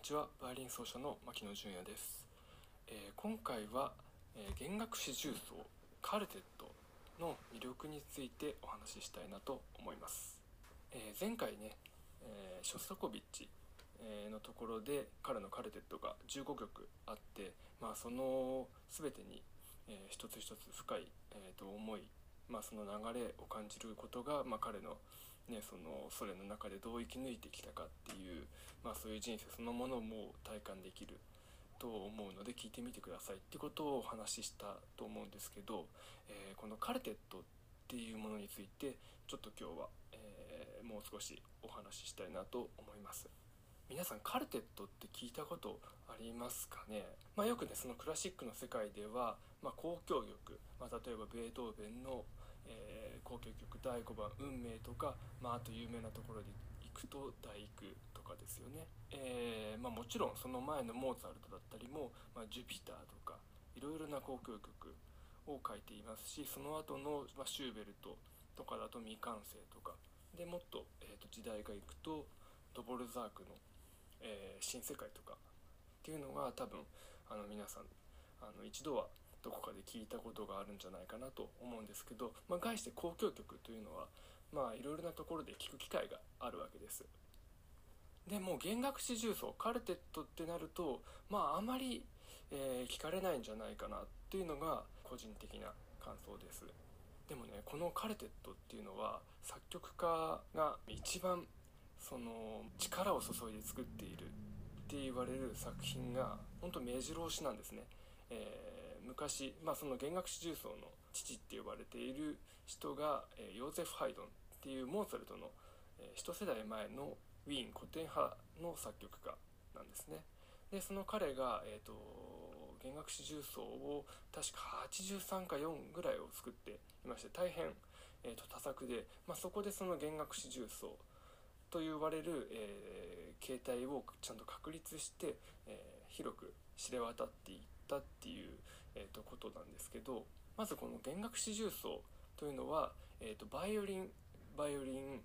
にちは。バイオリン奏者の牧野純也です、えー今回は、えー弦楽四重奏カルテットの魅力についてお話ししたいなと思います、えー前回ね、えショスタコビッチ、のところで彼のカルテットが15曲あって、まあ、その全てに、え一つ一つ深い、えーと思い、まあ、その流れを感じることが、まあ、彼の,、ね、そのソ連の中でどう生き抜いてきたかっていう、まあ、そういう人生そのものも体感できると思うので聞いてみてくださいってことをお話ししたと思うんですけど、えーこのカルテットっていうものについてちょっと今日は、えーもう少しお話ししたいなと思います。皆さんカルテットって聞いたことありますかね、まあ、よくねそのクラシックの世界では、まあ、交響曲、まあ、例えばベートーベンの、えー交響曲第5番「運命」とか、まあ、あと有名なところで行くと「第九」とかですよね、えーまあ、もちろんその前のモーツァルトだったりも「まあ、ジュピター」とかいろいろな交響曲を書いていますしその後の、ま、シューベルトとかだと未完成とかでもっと,、えーと時代がいくとドボルザークの、えー新世界」とかっていうのが多分あの皆さんあの一度はどこかで聞いたことがあるんじゃないかなと思うんですけど、まあ、概して交響曲というのはまあいろいろなところで聞く機会があるわけです。でも弦楽四重奏カルテットってなるとまああまり、えー聞かれないんじゃないかなっていうのが個人的な感想ですでもねこのカルテットっていうのは作曲家が一番その力を注いで作っているって言われる作品が本当目白押しなんですね、えー昔、まあ、その弦楽四重奏の父って呼ばれている人が、えヨーゼフ・ハイドンっていうモーツァルトの、え一世代前のウィーン古典派の作曲家なんですね。でその彼が、えー、と弦楽四重奏を確か83か4ぐらいを作っていまして大変、えー、と多作で、まあ、そこでその弦楽四重奏と言われる、えー形態をちゃんと確立して、えー広く知れ渡っていってたっていう、えーとことなんですけどまずこの弦楽四重奏というのは、えー、とバイオリンバイオリン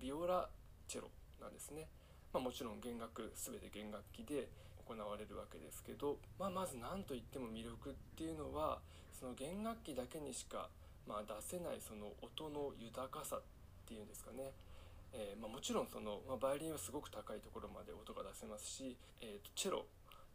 ビオラチェロなんですね、まあ、もちろん弦楽全て弦楽器で行われるわけですけど、まあ、まず何といっても魅力っていうのはその弦楽器だけにしか、まあ、出せないその音の豊かさっていうんですかね。えーまあ、もちろんその、まあ、バイオリンはすごく高いところまで音が出せますし、えー、とチェロ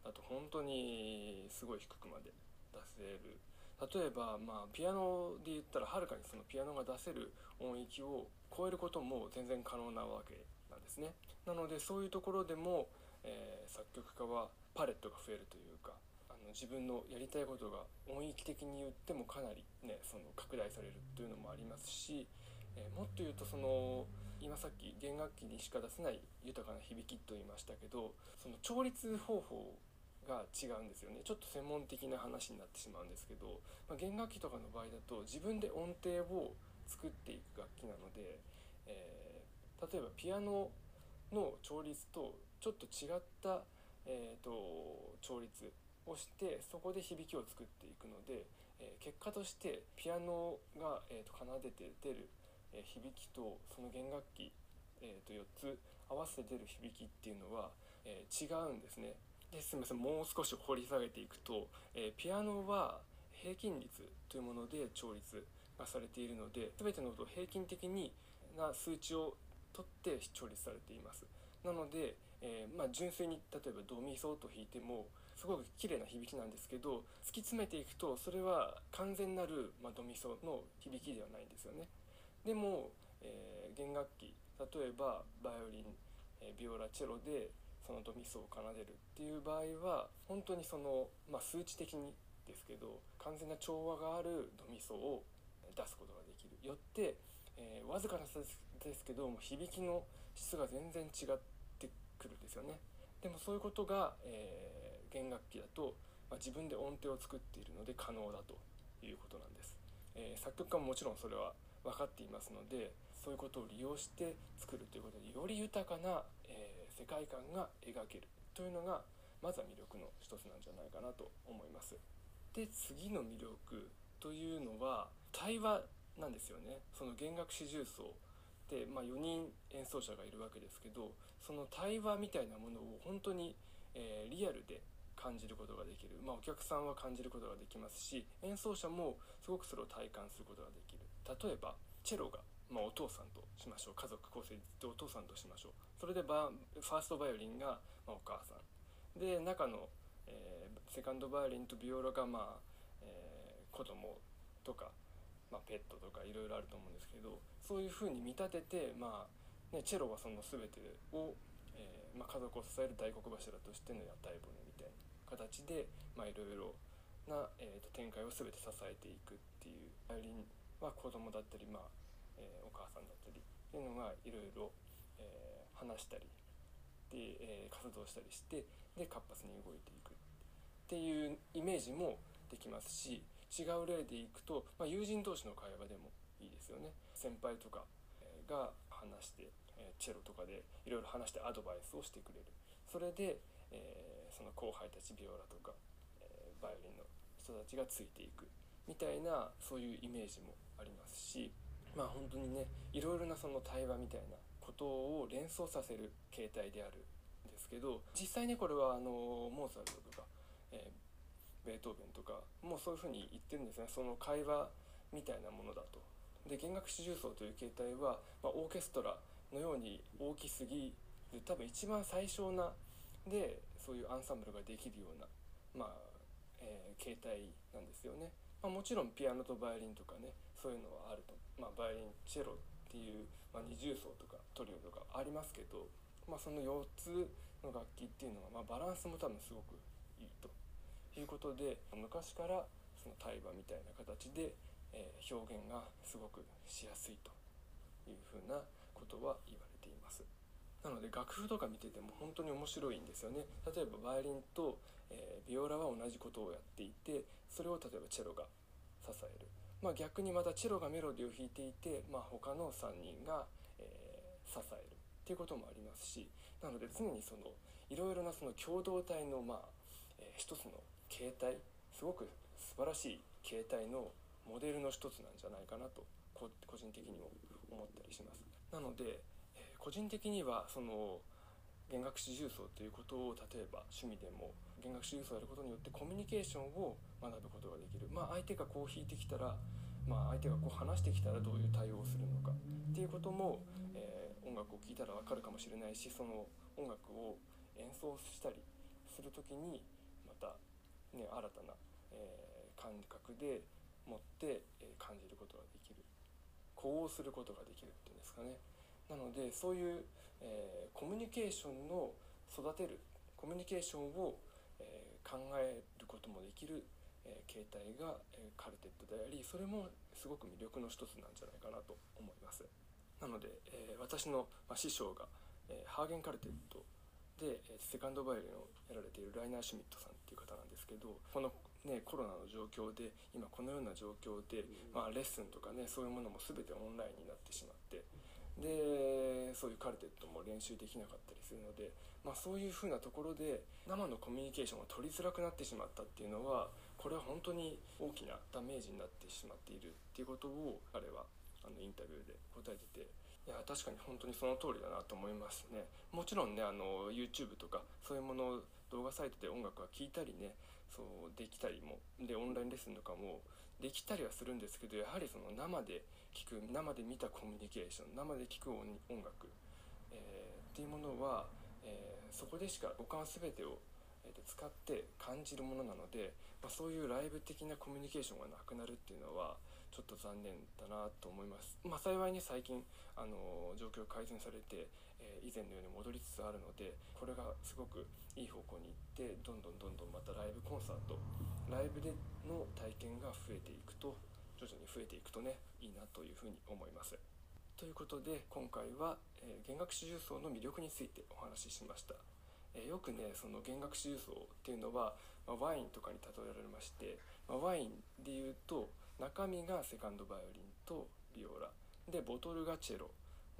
だと本当にすごい低くまで出せる。例えば、まあ、ピアノで言ったらはるかにそのピアノが出せる音域を超えることも全然可能なわけなんですね。なのでそういうところでも、えー作曲家はパレットが増えるというかあの自分のやりたいことが音域的に言ってもかなりねその拡大されるというのもありますし、えーもっと言うとその今さっき弦楽器にしか出せない豊かな響きと言いましたけどその調律方法が違うんですよねちょっと専門的な話になってしまうんですけど、まあ、弦楽器とかの場合だと自分で音程を作っていく楽器なので、えー例えばピアノの調律とちょっと違った、えー、と調律をしてそこで響きを作っていくので、えー結果としてピアノが、えー、と奏でて出る、えー響きとその弦楽器、えー、と4つ合わせて出る響きっていうのは、え違うんですね。ですみませんもう少し掘り下げていくと、えーピアノは平均率というもので調律がされているので全ての音を平均的にな数値を取って調律されています。なので、えーまあ、純粋に例えばドミソと弾いてもすごく綺麗な響きなんですけど突き詰めていくとそれは完全なる、まあ、ドミソの響きではないんですよね。でも、えー弦楽器例えばバイオリン、えビオラチェロでそのドミソを奏でるっていう場合は本当にその、まあ、数値的にですけど完全な調和があるドミソを出すことができる。よって、えーわずかな差ですですけども響きの質が全然違ってくるんですよね。でもそういうことが、えー弦楽器だと、まあ、自分で音程を作っているので可能だということなんです、えー作曲家ももちろんそれは分かっていますのでそういうことを利用して作るということでより豊かな、えー世界観が描けるというのがまずは魅力の一つなんじゃないかなと思います。で次の魅力というのは対話なんですよね。その弦楽四重奏で、まあ、4人演奏者がいるわけですけどその対話みたいなものを本当に、えー、リアルで感じることができる、まあ、お客さんは感じることができますし演奏者もすごくそれを体感することができる。例えばチェロが、まあ、お父さんとしましょう。家族構成でお父さんとしましょう。それでバファーストバイオリンが、まあ、お母さん。で中の、えー、セカンドバイオリンとビオラが、まあえー、子供とか、まあ、ペットとかいろいろあると思うんですけどそういうふうに見立てて、まあね、チェロはその全てを、えーまあ、家族を支える大黒柱としての屋台骨みたいな形で、いろいろな、えーと、展開を全て支えていくっていうバイオリンは子供だったり、まあえー、お母さんだったりっていうのがいろいろ話したりで、えー、活動したりしてで活発に動いていくっていうイメージもできますし違う例でいくと、まあ、友人同士の会話でもいいですよね。先輩とかが話してチェロとかでいろいろ話してアドバイスをしてくれる。それで、えー、その後輩たちビオラとか、えー、バイオリンの人たちがついていくみたいなそういうイメージもありますしまあ本当にねいろいろなその対話みたいなことを連想させる形態であるんですけど実際にこれはあのモーツァルトとか、えー、ベートーベンとかもうそういうふうに言ってるんですねその会話みたいなものだと。で弦楽四重奏という形態は、まあ、オーケストラのように大きすぎる多分一番最小なでそういうアンサンブルができるような、まあえー、形態なんですよね。まあ、もちろんピアノとバイオリンとかねそういうのはあると、まあ、バイオリンチェロっていう、まあ、二重奏とかトリオとかありますけど、まあ、その4つの楽器っていうのは、まあ、バランスも多分すごくいいということで昔からその対話みたいな形で、えー、表現がすごくしやすいというふうなことは言われています。なので楽譜とか見てても本当に面白いんですよね。例えばバイオリンと、えー、ビオラは同じことをやっていてそれを例えばチェロが支える。まあ、逆にまたチェロがメロディーを弾いていて、まあ、他の3人が、えー、支える。っていうこともありますしなので常にそのいろいろなその共同体の、まあえー、一つの形態すごく素晴らしい形態のモデルの一つなんじゃないかなと個人的にも思ったりします。なので、個人的にはその弦楽四重奏ということを例えば趣味でも弦楽四重奏をやることによってコミュニケーションを学ぶことができる、まあ、相手がこう弾いてきたら、まあ、相手がこう話してきたらどういう対応をするのか。っていうことも、えー、音楽を聴いたら分かるかもしれないしその音楽を演奏したりする時にまた、ね、新たな、えー、感覚で持って、え、感じることができる。呼応することができるっていうんですかね。なのでそういう、えー、コミュニケーションの育てるコミュニケーションを、えー、考えることもできる、えー、形態が、えカルテットでありそれもすごく魅力の一つなんじゃないかなと思います。なので、え私の、まあ、師匠が、えハーゲンカルテットで、えセカンドバイオリンをやられているライナー・シュミットさんっていう方なんですけどこのね、コロナの状況で今このような状況で、まあ、レッスンとかねそういうものも全てオンラインになってしまってでそういうカルテットも練習できなかったりするので、まあ、そういうふうなところで生のコミュニケーションが取りづらくなってしまったっていうのはこれは本当に大きなダメージになってしまっているっていうことを彼はあのインタビューで答えてていや確かに本当にその通りだなと思いますね。もちろんねあの YouTube とかそういうもの動画サイトで音楽は聴いたりねそうできたりもでオンラインレッスンとかもできたりはするんですけどやはりその生で聴く生で見たコミュニケーション生で聴く音楽、えー、っていうものは、えー、そこでしか五感全てを、えー、使って感じるものなので、まあ、そういうライブ的なコミュニケーションがなくなるっていうのはちょっと残念だなと思います、まあ、幸いに最近あの状況改善されて、えー、以前のように戻りつつあるのでこれがすごくいい方向にいってどんどんどんどんまたライブコンサートライブでの体験が増えていくと徐々に増えていくとねいいなというふうに思います。ということで今回は、えー、弦楽四重奏の魅力についてお話ししました。え、よくねその弦楽四重奏っていうのは、まあ、ワインとかに例えられまして、まあ、ワインでいうと中身がセカンドバイオリンとビオラでボトルがチェロ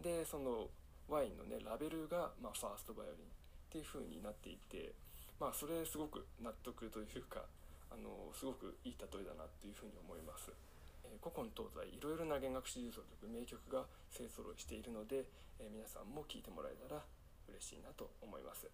でそのワインのねラベルが、まあ、ファーストバイオリンっていう風になっていてまあそれすごく納得というかあのすごくいい例えだなというふうに思います。え古今東西いろいろな弦楽四重奏曲名曲が勢ぞろいしているので、え皆さんも聴いてもらえたら嬉しいなと思います。